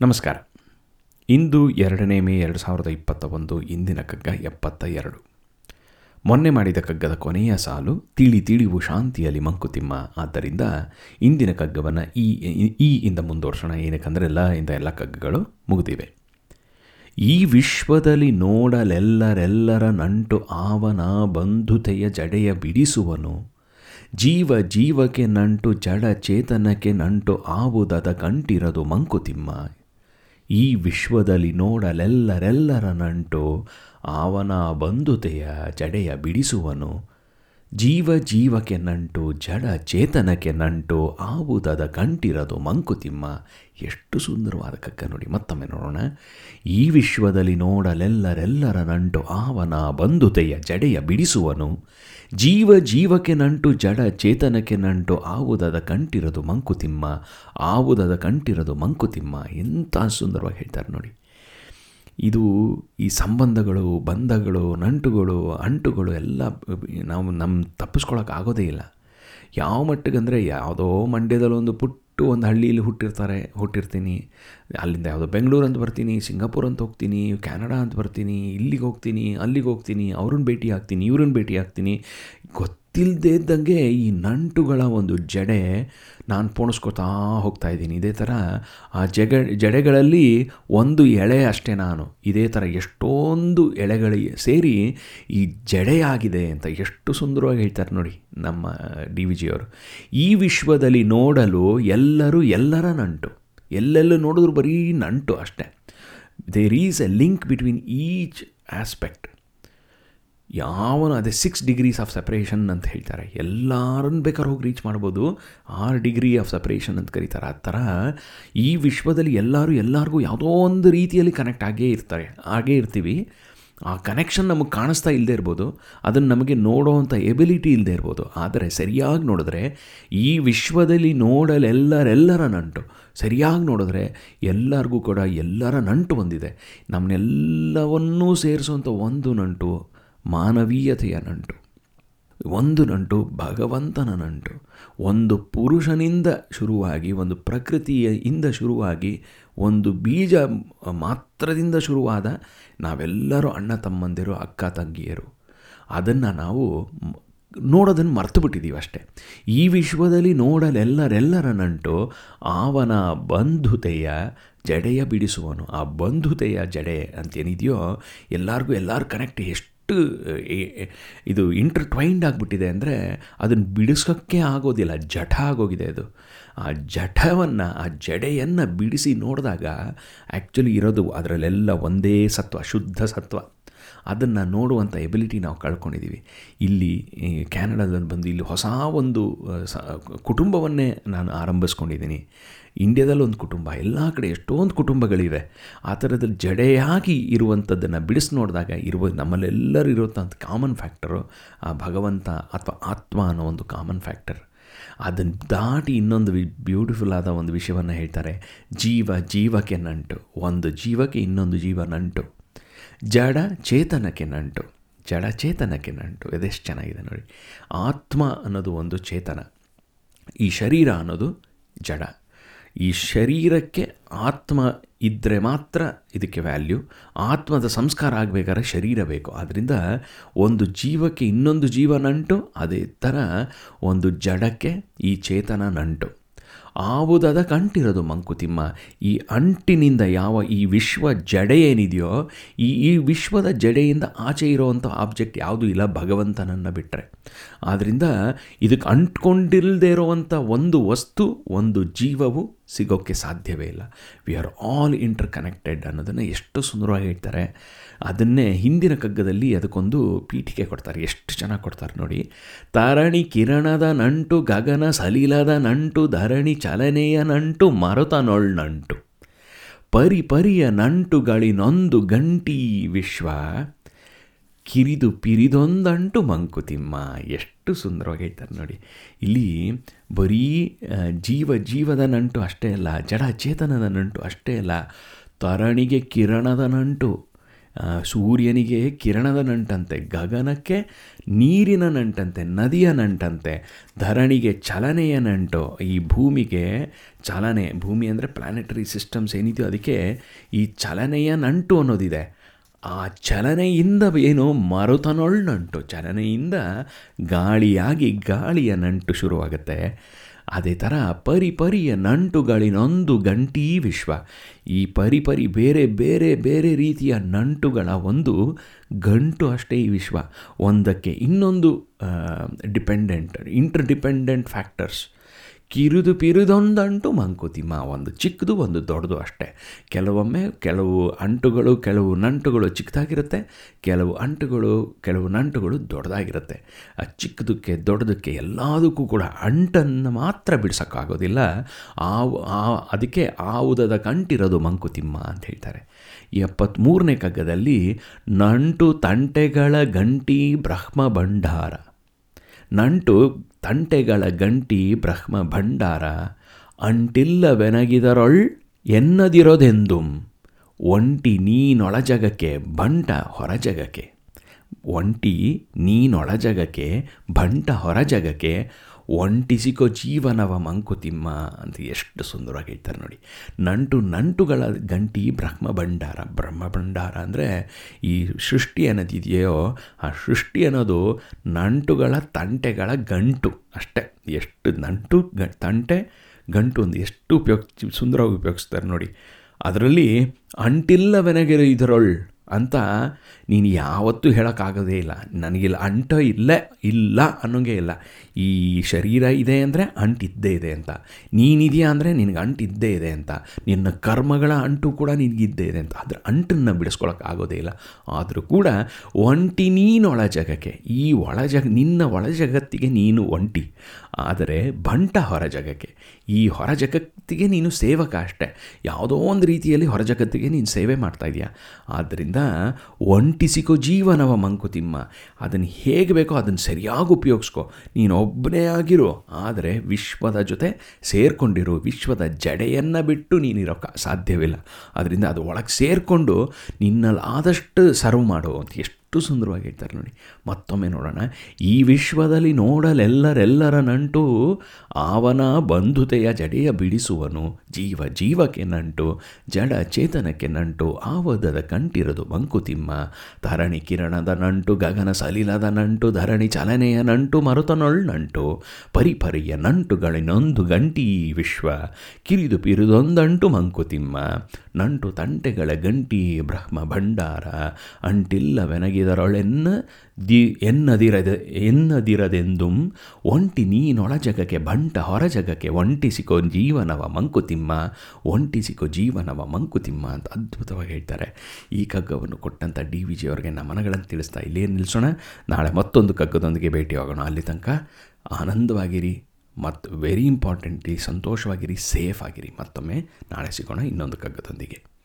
ನಮಸ್ಕಾರ. ಇಂದು ಎರಡನೇ ಮೇ ಎರಡು ಸಾವಿರದ ಇಪ್ಪತ್ತ ಒಂದು ಇಂದಿನ ಕಗ್ಗ ಎಪ್ಪತ್ತ ಎರಡು ಮೊನ್ನೆ ಮಾಡಿದ ಕಗ್ಗದ ಕೊನೆಯ ಸಾಲು ತಿಳಿ ತಿಳಿವು ಶಾಂತಿಯಲ್ಲಿ ಮಂಕುತಿಮ್ಮ. ಆದ್ದರಿಂದ ಇಂದಿನ ಕಗ್ಗವನ್ನು ಈ ಈ ಇಂದ ಮುಂದುವರ್ಸೋಣ. ಏನಕ್ಕಂದರೆ ಎಲ್ಲ ಇಂದ ಎಲ್ಲ ಕಗ್ಗಗಳು ಮುಗಿದಿವೆ. ಈ ವಿಶ್ವದಲ್ಲಿ ನೋಡಲೆಲ್ಲರೆಲ್ಲರ ನಂಟು ಆವನ ಬಂಧುತೆಯ ಜಡೆಯ ಬಿಡಿಸುವನು. ಜೀವ ಜೀವಕ್ಕೆ ನಂಟು, ಜಡ ಚೇತನಕ್ಕೆ ನಂಟು ಆವುದದ ಕಂಟಿರದು ಮಂಕುತಿಮ್ಮ. ಈ ವಿಶ್ವದಲ್ಲಿ ನೋಡಲೆಲ್ಲರೆಲ್ಲರ ನಂಟು ಆವನ ಬಂಧುತೆಯ ಜಡೆಯ ಬಿಡಿಸುವನು. ಜೀವ ಜೀವಕ್ಕೆ ನಂಟು, ಜಡ ಚೇತನಕ್ಕೆ ನಂಟು, ಆವುದದ ಕಂಟಿರದು ಮಂಕುತಿಮ್ಮ. ಎಷ್ಟು ಸುಂದರವಾದ ಕಕ್ಕ ನೋಡಿ, ಮತ್ತೊಮ್ಮೆ ನೋಡೋಣ. ಈ ವಿಶ್ವದಲ್ಲಿ ನೋಡಲೆಲ್ಲರೆಲ್ಲರ ನಂಟು, ಆವನ ಬಂಧುತೆಯ ಜಡೆಯ ಬಿಡಿಸುವನು. ಜೀವ ಜೀವಕ್ಕೆ ನಂಟು, ಜಡ ಚೇತನಕ್ಕೆ ನಂಟು, ಆವುದದ ಕಂಟಿರದು ಮಂಕುತಿಮ್ಮ. ಆವುದದ ಕಂಟಿರದು ಮಂಕುತಿಮ್ಮ. ಎಂಥ ಸುಂದರವಾಗಿ ಹೇಳ್ತಾರೆ ನೋಡಿ. ಇದು ಈ ಸಂಬಂಧಗಳು, ಬಂಧಗಳು, ನಂಟುಗಳು, ಅಂಟುಗಳು ಎಲ್ಲ ನಾವು ನಮ್ಮ ತಪ್ಪಿಸ್ಕೊಳಕ್ಕೆ ಆಗೋದೇ ಇಲ್ಲ. ಯಾವ ಮಟ್ಟಿಗಂದರೆ ಯಾವುದೋ ಮಂಡ್ಯದಲ್ಲಿ ಒಂದು ಪುಟ್ಟ ಒಂದು ಹಳ್ಳಿಯಲ್ಲಿ ಹುಟ್ಟಿರ್ತಾರೆ, ಹುಟ್ಟಿರ್ತೀನಿ. ಅಲ್ಲಿಂದ ಯಾವುದೋ ಬೆಂಗಳೂರು ಅಂತ ಬರ್ತೀನಿ, ಸಿಂಗಾಪುರ್ ಅಂತ ಹೋಗ್ತೀನಿ ಕ್ಯಾನಡಾ ಅಂತ ಬರ್ತೀನಿ, ಇಲ್ಲಿಗೆ ಹೋಗ್ತೀನಿ, ಅಲ್ಲಿಗೆ ಹೋಗ್ತೀನಿ, ಅವ್ರನ್ನ ಭೇಟಿ ಆಗ್ತೀನಿ, ಇವ್ರನ್ನ ಭೇಟಿ ಆಗ್ತೀನಿ. ಗೊತ್ತಿಲ್ಲದೆ ಇದ್ದಂಗೆ ಈ ನಂಟುಗಳ ಒಂದು ಜಡೆ ನಾನು ಪೋಣಿಸ್ಕೊತಾ ಹೋಗ್ತಾ ಇದ್ದೀನಿ. ಇದೇ ಥರ ಆ ಜಗ, ಜಡೆಗಳಲ್ಲಿ ಒಂದು ಎಳೆ ಅಷ್ಟೇ ನಾನು. ಇದೇ ಥರ ಎಷ್ಟೊಂದು ಎಳೆಗಳಿಗೆ ಸೇರಿ ಈ ಜಡೆಯಾಗಿದೆ ಅಂತ ಎಷ್ಟು ಸುಂದರವಾಗಿ ಹೇಳ್ತಾರೆ ನೋಡಿ ನಮ್ಮ ಡಿ ವಿ ಜಿಯವರು. ಈ ವಿಶ್ವದಲ್ಲಿ ನೋಡಲು ಎಲ್ಲರೂ ಎಲ್ಲರ ನಂಟು. ಎಲ್ಲೆಲ್ಲೂ ನೋಡಿದ್ರು ಬರೀ ನಂಟು ಅಷ್ಟೇ. There is a link between each aspect ಯಾವನು ಅದೇ ಸಿಕ್ಸ್ ಡಿಗ್ರೀಸ್ ಆಫ್ ಸಪ್ರೇಷನ್ ಅಂತ ಹೇಳ್ತಾರೆ. ಎಲ್ಲರನ್ನು ಬೇಕಾದ್ರೆ ಹೋಗಿ ರೀಚ್ ಮಾಡ್ಬೋದು. ಆರು ಡಿಗ್ರಿ ಆಫ್ ಸಪ್ರೇಷನ್ ಅಂತ ಕರೀತಾರೆ. ಆ ಥರ ಈ ವಿಶ್ವದಲ್ಲಿ ಎಲ್ಲರೂ ಎಲ್ಲರಿಗೂ ಯಾವುದೋ ಒಂದು ರೀತಿಯಲ್ಲಿ ಕನೆಕ್ಟ್ ಆಗೇ ಇರ್ತಾರೆ. ಹಾಗೇ ಇರ್ತೀವಿ. ಆ ಕನೆಕ್ಷನ್ ನಮಗೆ ಕಾಣಿಸ್ತಾ ಇಲ್ಲದೆ ಇರ್ಬೋದು. ಅದನ್ನು ನಮಗೆ ನೋಡೋವಂಥ ಎಬಿಲಿಟಿ ಇಲ್ಲದೆ ಇರ್ಬೋದು. ಆದರೆ ಸರಿಯಾಗಿ ನೋಡಿದ್ರೆ ಈ ವಿಶ್ವದಲ್ಲಿ ನೋಡಲೆಲ್ಲರೆಲ್ಲರ ನಂಟು. ಸರಿಯಾಗಿ ನೋಡಿದ್ರೆ ಎಲ್ಲರಿಗೂ ಕೂಡ ಎಲ್ಲರ ನಂಟು ಬಂದಿದೆ. ನಮ್ಮನ್ನೆಲ್ಲವನ್ನೂ ಸೇರಿಸುವಂಥ ಒಂದು ನಂಟು ಮಾನವೀಯತೆಯ ನಂಟು ಒಂದು ನಂಟು ಭಗವಂತನ ನಂಟು ಒಂದು ಪುರುಷನಿಂದ ಶುರುವಾಗಿ, ಒಂದು ಪ್ರಕೃತಿಯಿಂದ ಶುರುವಾಗಿ, ಒಂದು ಬೀಜ ಮಾತ್ರದಿಂದ ಶುರುವಾದ ನಾವೆಲ್ಲರೂ ಅಣ್ಣ ತಮ್ಮಂದಿರು, ಅಕ್ಕ ತಂಗಿಯರು. ಅದನ್ನು ನಾವು ನೋಡೋದನ್ನು ಮರ್ತು ಬಿಟ್ಟಿದ್ದೀವಿ ಅಷ್ಟೇ. ಈ ವಿಶ್ವದಲ್ಲಿ ನೋಡಲೆಲ್ಲರೆಲ್ಲರ ನಂಟು ಆವನ ಬಂಧುತೆಯ ಜಡೆಯ ಬಿಡಿಸುವನು. ಆ ಬಂಧುತೆಯ ಜಡೆ ಅಂತೇನಿದೆಯೋ ಎಲ್ಲರಿಗೂ ಎಲ್ಲರೂ ಕನೆಕ್ಟ್ ಎಷ್ಟು ಇದು ಇಂಟರ್ಟ್ವೈಂಡ್ ಆಗಿಬಿಟ್ಟಿದೆ ಅಂದರೆ ಅದನ್ನು ಬಿಡಿಸೋಕ್ಕೆ ಆಗೋದಿಲ್ಲ, ಜಠ ಆಗೋಗಿದೆ ಅದು. ಆ ಜಠವನ್ನು, ಆ ಜಡೆಯನ್ನು ಬಿಡಿಸಿ ನೋಡಿದಾಗ ಆ್ಯಕ್ಚುಲಿ ಇರೋದು ಅದರಲ್ಲೆಲ್ಲ ಒಂದೇ ಸತ್ವ, ಶುದ್ಧ ಸತ್ವ. ಅದನ್ನು ನೋಡುವಂಥ ಎಬಿಲಿಟಿ ನಾವು ಕಳ್ಕೊಂಡಿದ್ದೀವಿ ಇಲ್ಲಿ ಕ್ಯಾನಡಾದಲ್ಲಿ ಬಂದು ಇಲ್ಲಿ ಹೊಸ ಒಂದು ಸ, ಕುಟುಂಬವನ್ನೇ ನಾನು ಆರಂಭಿಸ್ಕೊಂಡಿದ್ದೀನಿ ಇಂಡ್ಯಾದಲ್ಲಿ ಒಂದು ಕುಟುಂಬ, ಎಲ್ಲ ಕಡೆ ಎಷ್ಟೊಂದು ಕುಟುಂಬಗಳಿವೆ. ಆ ಥರದಲ್ಲಿ ಜಡೆಯಾಗಿ ಇರುವಂಥದ್ದನ್ನು ಬಿಡಿಸಿ ನೋಡಿದಾಗ ಇರುವ, ನಮ್ಮಲ್ಲೆಲ್ಲರೂ ಇರುವಂಥ ಕಾಮನ್ ಫ್ಯಾಕ್ಟರು ಆ ಭಗವಂತ ಅಥವಾ ಆತ್ಮ ಅನ್ನೋ ಒಂದು ಕಾಮನ್ ಫ್ಯಾಕ್ಟರ್ ಅದನ್ನು ದಾಟಿ ಇನ್ನೊಂದು ಬ್ಯೂಟಿಫುಲ್ ಆದ ಒಂದು ವಿಷಯವನ್ನು ಹೇಳ್ತಾರೆ. ಜೀವ ಜೀವಕ್ಕೆ ನಂಟು. ಒಂದು ಜೀವಕ್ಕೆ ಇನ್ನೊಂದು ಜೀವ ನಂಟು. ಜಡ ಚೇತನಕ್ಕೆ ನಂಟು. ಜಡ ಚೇತನಕ್ಕೆ ನಂಟು. ಇದೆಷ್ಟು ಚೆನ್ನಾಗಿದೆ ನೋಡಿ. ಆತ್ಮ ಅನ್ನೋದು ಒಂದು ಚೇತನ. ಈ ಶರೀರ ಅನ್ನೋದು ಜಡ. ಈ ಶರೀರಕ್ಕೆ ಆತ್ಮ ಇದ್ದರೆ ಮಾತ್ರ ಇದಕ್ಕೆ ವ್ಯಾಲ್ಯೂ. ಆತ್ಮದ ಸಂಸ್ಕಾರ ಆಗಬೇಕಾದ್ರೆ ಶರೀರ ಬೇಕು. ಆದ್ದರಿಂದ ಒಂದು ಜೀವಕ್ಕೆ ಇನ್ನೊಂದು ಜೀವ ನಂಟು, ಅದೇ ಥರ ಒಂದು ಜಡಕ್ಕೆ ಈ ಚೇತನ ನಂಟು. ಆವುದದ ಕಂಟಿರೋದು ಮಂಕುತಿಮ್ಮ. ಈ ಅಂಟಿನಿಂದ ಯಾವ ಈ ವಿಶ್ವ ಜಡೆ ಏನಿದೆಯೋ ಈ ಈ ವಿಶ್ವದ ಜಡೆಯಿಂದ ಆಚೆ ಇರೋವಂಥ ಆಬ್ಜೆಕ್ಟ್ ಯಾವುದೂ ಇಲ್ಲ ಭಗವಂತನನ್ನು ಬಿಟ್ಟರೆ ಆದ್ದರಿಂದ ಇದಕ್ಕೆ ಅಂಟ್ಕೊಂಡಿಲ್ಲದೆ ಇರೋವಂಥ ಒಂದು ವಸ್ತು, ಒಂದು ಜೀವವು ಸಿಗೋಕ್ಕೆ ಸಾಧ್ಯವೇ ಇಲ್ಲ. We are all interconnected ಅನ್ನೋದನ್ನು ಎಷ್ಟು ಸುಂದರವಾಗಿ ಹೇಳ್ತಾರೆ. ಅದನ್ನೇ ಹಿಂದಿನ ಕಗ್ಗದಲ್ಲಿ ಅದಕ್ಕೊಂದು ಪೀಠಿಕೆ ಕೊಡ್ತಾರೆ. ಎಷ್ಟು ಚೆನ್ನಾಗಿ ಕೊಡ್ತಾರೆ ನೋಡಿ. ತಾರಣಿ ಕಿರಣದ ನಂಟು ಗಗನ ಸಲೀಲದ ನಂಟು ಧರಣಿ ಚಲನೆಯ ನಂಟು ಮರುತನೊಳ್ ನಂಟು ಪರಿ ಪರಿಯ ನಂಟುಗಳಿನೊಂದು ಗಂಟಿ ವಿಶ್ವ. ಕಿರಿದು ಪಿರಿದೊಂದಂಟು ಮಂಕುತಿಮ್ಮ. ಎಷ್ಟು ಸುಂದರವಾಗಿ ಹೇಳ್ತಾರೆ ನೋಡಿ. ಇಲ್ಲಿ ಬರೀ ಜೀವ ಜೀವದ ನಂಟು ಅಷ್ಟೇ ಅಲ್ಲ ಜಡ ಚೇತನದ ನಂಟು ಅಷ್ಟೇ ಅಲ್ಲ ತರಣಿಗೆ ಕಿರಣದ ನಂಟು ಆ, ಸೂರ್ಯನಿಗೆ ಕಿರಣದ ನಂಟಂತೆ, ಗಗನಕ್ಕೆ ನೀರಿನ ನಂಟಂತೆ, ನದಿಯ ನಂಟಂತೆ, ಧರಣಿಗೆ ಚಲನೆಯ ನಂಟು, ಈ ಭೂಮಿಗೆ ಚಲನೆ, ಭೂಮಿ ಅಂದರೆ ಪ್ಲಾನೆಟರಿ ಸಿಸ್ಟಮ್ಸ್ ಏನಿದೆಯೋ ಅದಕ್ಕೆ ಈ ಚಲನೆಯ ನಂಟು ಅನ್ನೋದಿದೆ. ಆ ಚಲನೆಯಿಂದ ಏನು ಮರುತನೊಳ್ ನಂಟು ಚಲನೆಯಿಂದ ಗಾಳಿಯಾಗಿ ಗಾಳಿಯ ನಂಟು ಶುರುವಾಗುತ್ತೆ. ಅದೇ ಥರ ಪರಿಪರಿಯ ನಂಟುಗಳಿನೊಂದು ಗಂಟೀ ವಿಶ್ವ. ಈ ಪರಿ ಪರಿ ಬೇರೆ ಬೇರೆ ಬೇರೆ ರೀತಿಯ ನಂಟುಗಳ ಒಂದು ಗಂಟು ಅಷ್ಟೇ ಈ ವಿಶ್ವ. ಒಂದಕ್ಕೆ ಇನ್ನೊಂದು ಡಿಪೆಂಡೆಂಟ್ ಇಂಟರ್ ಡಿಪೆಂಡೆಂಟ್ ಫ್ಯಾಕ್ಟರ್ಸ್ ಕಿರಿದು ಪಿರಿದೊಂದಂಟು ಮಂಕುತಿಮ್ಮ ಒಂದು ಚಿಕ್ಕದು, ಒಂದು ದೊಡ್ಡದು ಅಷ್ಟೇ. ಕೆಲವೊಮ್ಮೆ ಕೆಲವು ಅಂಟುಗಳು, ಕೆಲವು ನಂಟುಗಳು ಚಿಕ್ಕದಾಗಿರುತ್ತೆ, ಕೆಲವು ಅಂಟುಗಳು, ಕೆಲವು ನಂಟುಗಳು ದೊಡ್ಡದಾಗಿರುತ್ತೆ. ಆ ಚಿಕ್ಕದಕ್ಕೆ, ದೊಡ್ಡದಕ್ಕೆ ಎಲ್ಲದಕ್ಕೂ ಕೂಡ ಅಂಟನ್ನು ಮಾತ್ರ ಬಿಡ್ಸೋಕ್ಕಾಗೋದಿಲ್ಲ. ಆವು, ಆ, ಅದಕ್ಕೆ ಆವುದದ ಕಂಟಿರೋದು ಮಂಕುತಿಮ್ಮ ಅಂತ ಹೇಳ್ತಾರೆ. ಎಪ್ಪತ್ತ್ಮೂರನೇ ಕಗ್ಗದಲ್ಲಿ ನಂಟು ತಂಟೆಗಳ ಗಂಟಿ ಬ್ರಹ್ಮ ಭಂಡಾರ ನಂಟು ತಂಟೆಗಳ ಗಂಟಿ ಬ್ರಹ್ಮ ಭಂಡಾರ ಅಂಟಿಲ್ಲ ಬೆನಗಿದರೊಳ್ ಎನ್ನದಿರೋದೆಂದುಂ? ಒಂಟಿ ನೀನೊಳ ನೀನೊಳಜಗಕ್ಕೆ ಬಂಟ ಹೊರಜಗಕ್ಕೆ ಒಂಟಿ ನೀನೊಳ ನೀನೊಳಜಗಕ್ಕೆ ಬಂಟ ಹೊರಜಗಕ್ಕೆ ಒಂಟಿಸಿಕೋ ಜೀವನವ ಮಂಕುತಿಮ್ಮ ಅಂತ ಎಷ್ಟು ಸುಂದರವಾಗಿ ಹೇಳ್ತಾರೆ ನೋಡಿ. ನಂಟು ನಂಟುಗಳ ಗಂಟಿ ಬ್ರಹ್ಮ ಭಂಡಾರ. ಬ್ರಹ್ಮ ಭಂಡಾರ ಅಂದರೆ ಈ ಸೃಷ್ಟಿ ಅನ್ನೋದಿದೆಯೋ, ಆ ಸೃಷ್ಟಿ ಅನ್ನೋದು ನಂಟುಗಳ ತಂಟೆಗಳ ಗಂಟು ಅಷ್ಟೇ. ಎಷ್ಟು ನಂಟು ತಂಟೆ, ಗಂಟು ಒಂದು ಎಷ್ಟು ಉಪಯೋಗ ಸುಂದರವಾಗಿ ಉಪಯೋಗಿಸ್ತಾರೆ ನೋಡಿ. ಅದರಲ್ಲಿ ಅಂಟಿಲ್ಲವೆನಗೆ ಇದರೊಳ್ ಅಂತ ನೀನು ಯಾವತ್ತೂ ಹೇಳೋಕ್ಕಾಗೋದೇ ಇಲ್ಲ. ನನಗಿಲ್ಲ ಅಂಟ ಇಲ್ಲೇ ಇಲ್ಲ ಅನ್ನೋಂಗೆ ಇಲ್ಲ. ಈ ಶರೀರ ಇದೆ ಅಂದರೆ ಅಂಟಿದ್ದೇ ಇದೆ ಅಂತ. ನೀನಿದೆಯಾ ಅಂದರೆ ನಿನಗೆ ಅಂಟಿದ್ದೇ ಇದೆ ಅಂತ. ನಿನ್ನ ಕರ್ಮಗಳ ಅಂಟು ಕೂಡ ನಿನಗಿದ್ದೇ ಇದೆ ಅಂತ. ಅದರ ಅಂಟನ್ನು ಬಿಡಿಸ್ಕೊಳಕ್ಕಾಗೋದೇ ಇಲ್ಲ. ಆದರೂ ಕೂಡ ಒಂಟಿ ನೀನು ಜಗಕ್ಕೆ. ಈ ಒಳ ಜಗ, ನಿನ್ನ ಒಳ ಜಗತ್ತಿಗೆ ನೀನು ಒಂಟಿ. ಆದರೆ ಬಂಟ ಹೊರ ಜಗಕ್ಕೆ. ಈ ಹೊರ ಜಗತ್ತಿಗೆ ನೀನು ಸೇವಕ ಅಷ್ಟೆ. ಯಾವುದೋ ಒಂದು ರೀತಿಯಲ್ಲಿ ಹೊರ ಜಗತ್ತಿಗೆ ನೀನು ಸೇವೆ ಮಾಡ್ತಾ ಇದೆಯಾ. ಆದ್ದರಿಂದ ಒಂಟಿಸಿಕೋ ಜೀವನವ ಮಂಕುತಿಮ್ಮ. ಅದನ್ನು ಹೇಗೆ ಬೇಕೋ ಅದನ್ನು ಸರಿಯಾಗಿ ಉಪಯೋಗಿಸ್ಕೋ. ನೀನು ಒಬ್ಬನೇ ಆಗಿರು. ಆದರೆ ವಿಶ್ವದ ಜೊತೆ ಸೇರಿಕೊಂಡಿರು. ವಿಶ್ವದ ಜಡೆಯನ್ನು ಬಿಟ್ಟು ನೀನಿರೋಕ್ಕೆ ಸಾಧ್ಯವಿಲ್ಲ. ಅದರಿಂದ ಅದು ಒಳಗೆ ಸೇರಿಕೊಂಡು ನಿನ್ನಲ್ಲಿ ಆದಷ್ಟು ಸರ್ವ್ ಮಾಡು ಅಂತ ಎಷ್ಟು ಸುಂದರವಾಗಿ ಹೇಳ್ತಾರೆ ನೋಡಿ. ಮತ್ತೊಮ್ಮೆ ನೋಡೋಣ. ಈ ವಿಶ್ವದಲ್ಲಿ ನೋಡಲೆಲ್ಲರೆಲ್ಲರ ನಂಟು ಆವನ ಬಂಧುತೆಯ ಜಡೆಯ ಬಿಡಿಸುವನು. ಜೀವ ಜೀವಕ್ಕೆ ನಂಟು, ಜಡ ಚೇತನಕ್ಕೆ ನಂಟು, ಆವದದ ಕಂಟಿರದು ಮಂಕುತಿಮ್ಮ. ಧರಣಿ ಕಿರಣದ ನಂಟು, ಗಗನ ಸಲಿಲದ ನಂಟು, ಧರಣಿ ಚಲನೆಯ ನಂಟು, ಮರುತನೊಳ್ ನಂಟು, ಪರಿಪರಿಯ ನಂಟುಗಳಿನೊಂದು ಗಂಟಿ ವಿಶ್ವ. ಕಿರಿದು ಪಿರಿದೊಂದಂಟು ಮಂಕುತಿಮ್ಮ. ನಂಟು ತಂಟೆಗಳ ಗಂಟಿ ಬ್ರಹ್ಮ ಭಂಡಾರ. ಅಂಟಿಲ್ಲವೆನಗಿದರೊಳೆನ್ನ ದಿ, ಎನ್ನದಿರದ, ಎನ್ನದಿರದೆಂದುಂ ಒಂಟಿ ನೀನೊಳ ಜಗಕ್ಕೆ ಬಂಟ ಹೊರ ಜಗಕ್ಕೆ ಒಂಟಿ ಸಿಕ್ಕೋ ಜೀವನವ ಮಂಕುತಿಮ್ಮ ಒಂಟಿಸಿಕೋ ಜೀವನವ ಮಂಕುತಿಮ್ಮ ಅಂತ ಅದ್ಭುತವಾಗಿ ಹೇಳ್ತಾರೆ. ಈ ಕಗ್ಗವನ್ನು ಕೊಟ್ಟಂಥ ಡಿ ವಿ ಜಿ ಅವರಿಗೆ ನಮನಗಳನ್ನು ತಿಳಿಸ್ತಾ ಇಲ್ಲೇ ನಿಲ್ಲಿಸೋಣ ನಾಳೆ ಮತ್ತೊಂದು ಕಗ್ಗದೊಂದಿಗೆ ಭೇಟಿಯಾಗೋಣ ಅಲ್ಲಿ ತನಕ ಆನಂದವಾಗಿರಿ. ಮತ್ತು ವೆರಿ ಇಂಪಾರ್ಟೆಂಟ್ಲಿ ಸಂತೋಷವಾಗಿರಿ ಸೇಫ್ ಆಗಿರಿ. ಮತ್ತೊಮ್ಮೆ ನಾಳೆ ಸಿಗೋಣ ಇನ್ನೊಂದು ಕಗ್ಗದೊಂದಿಗೆ.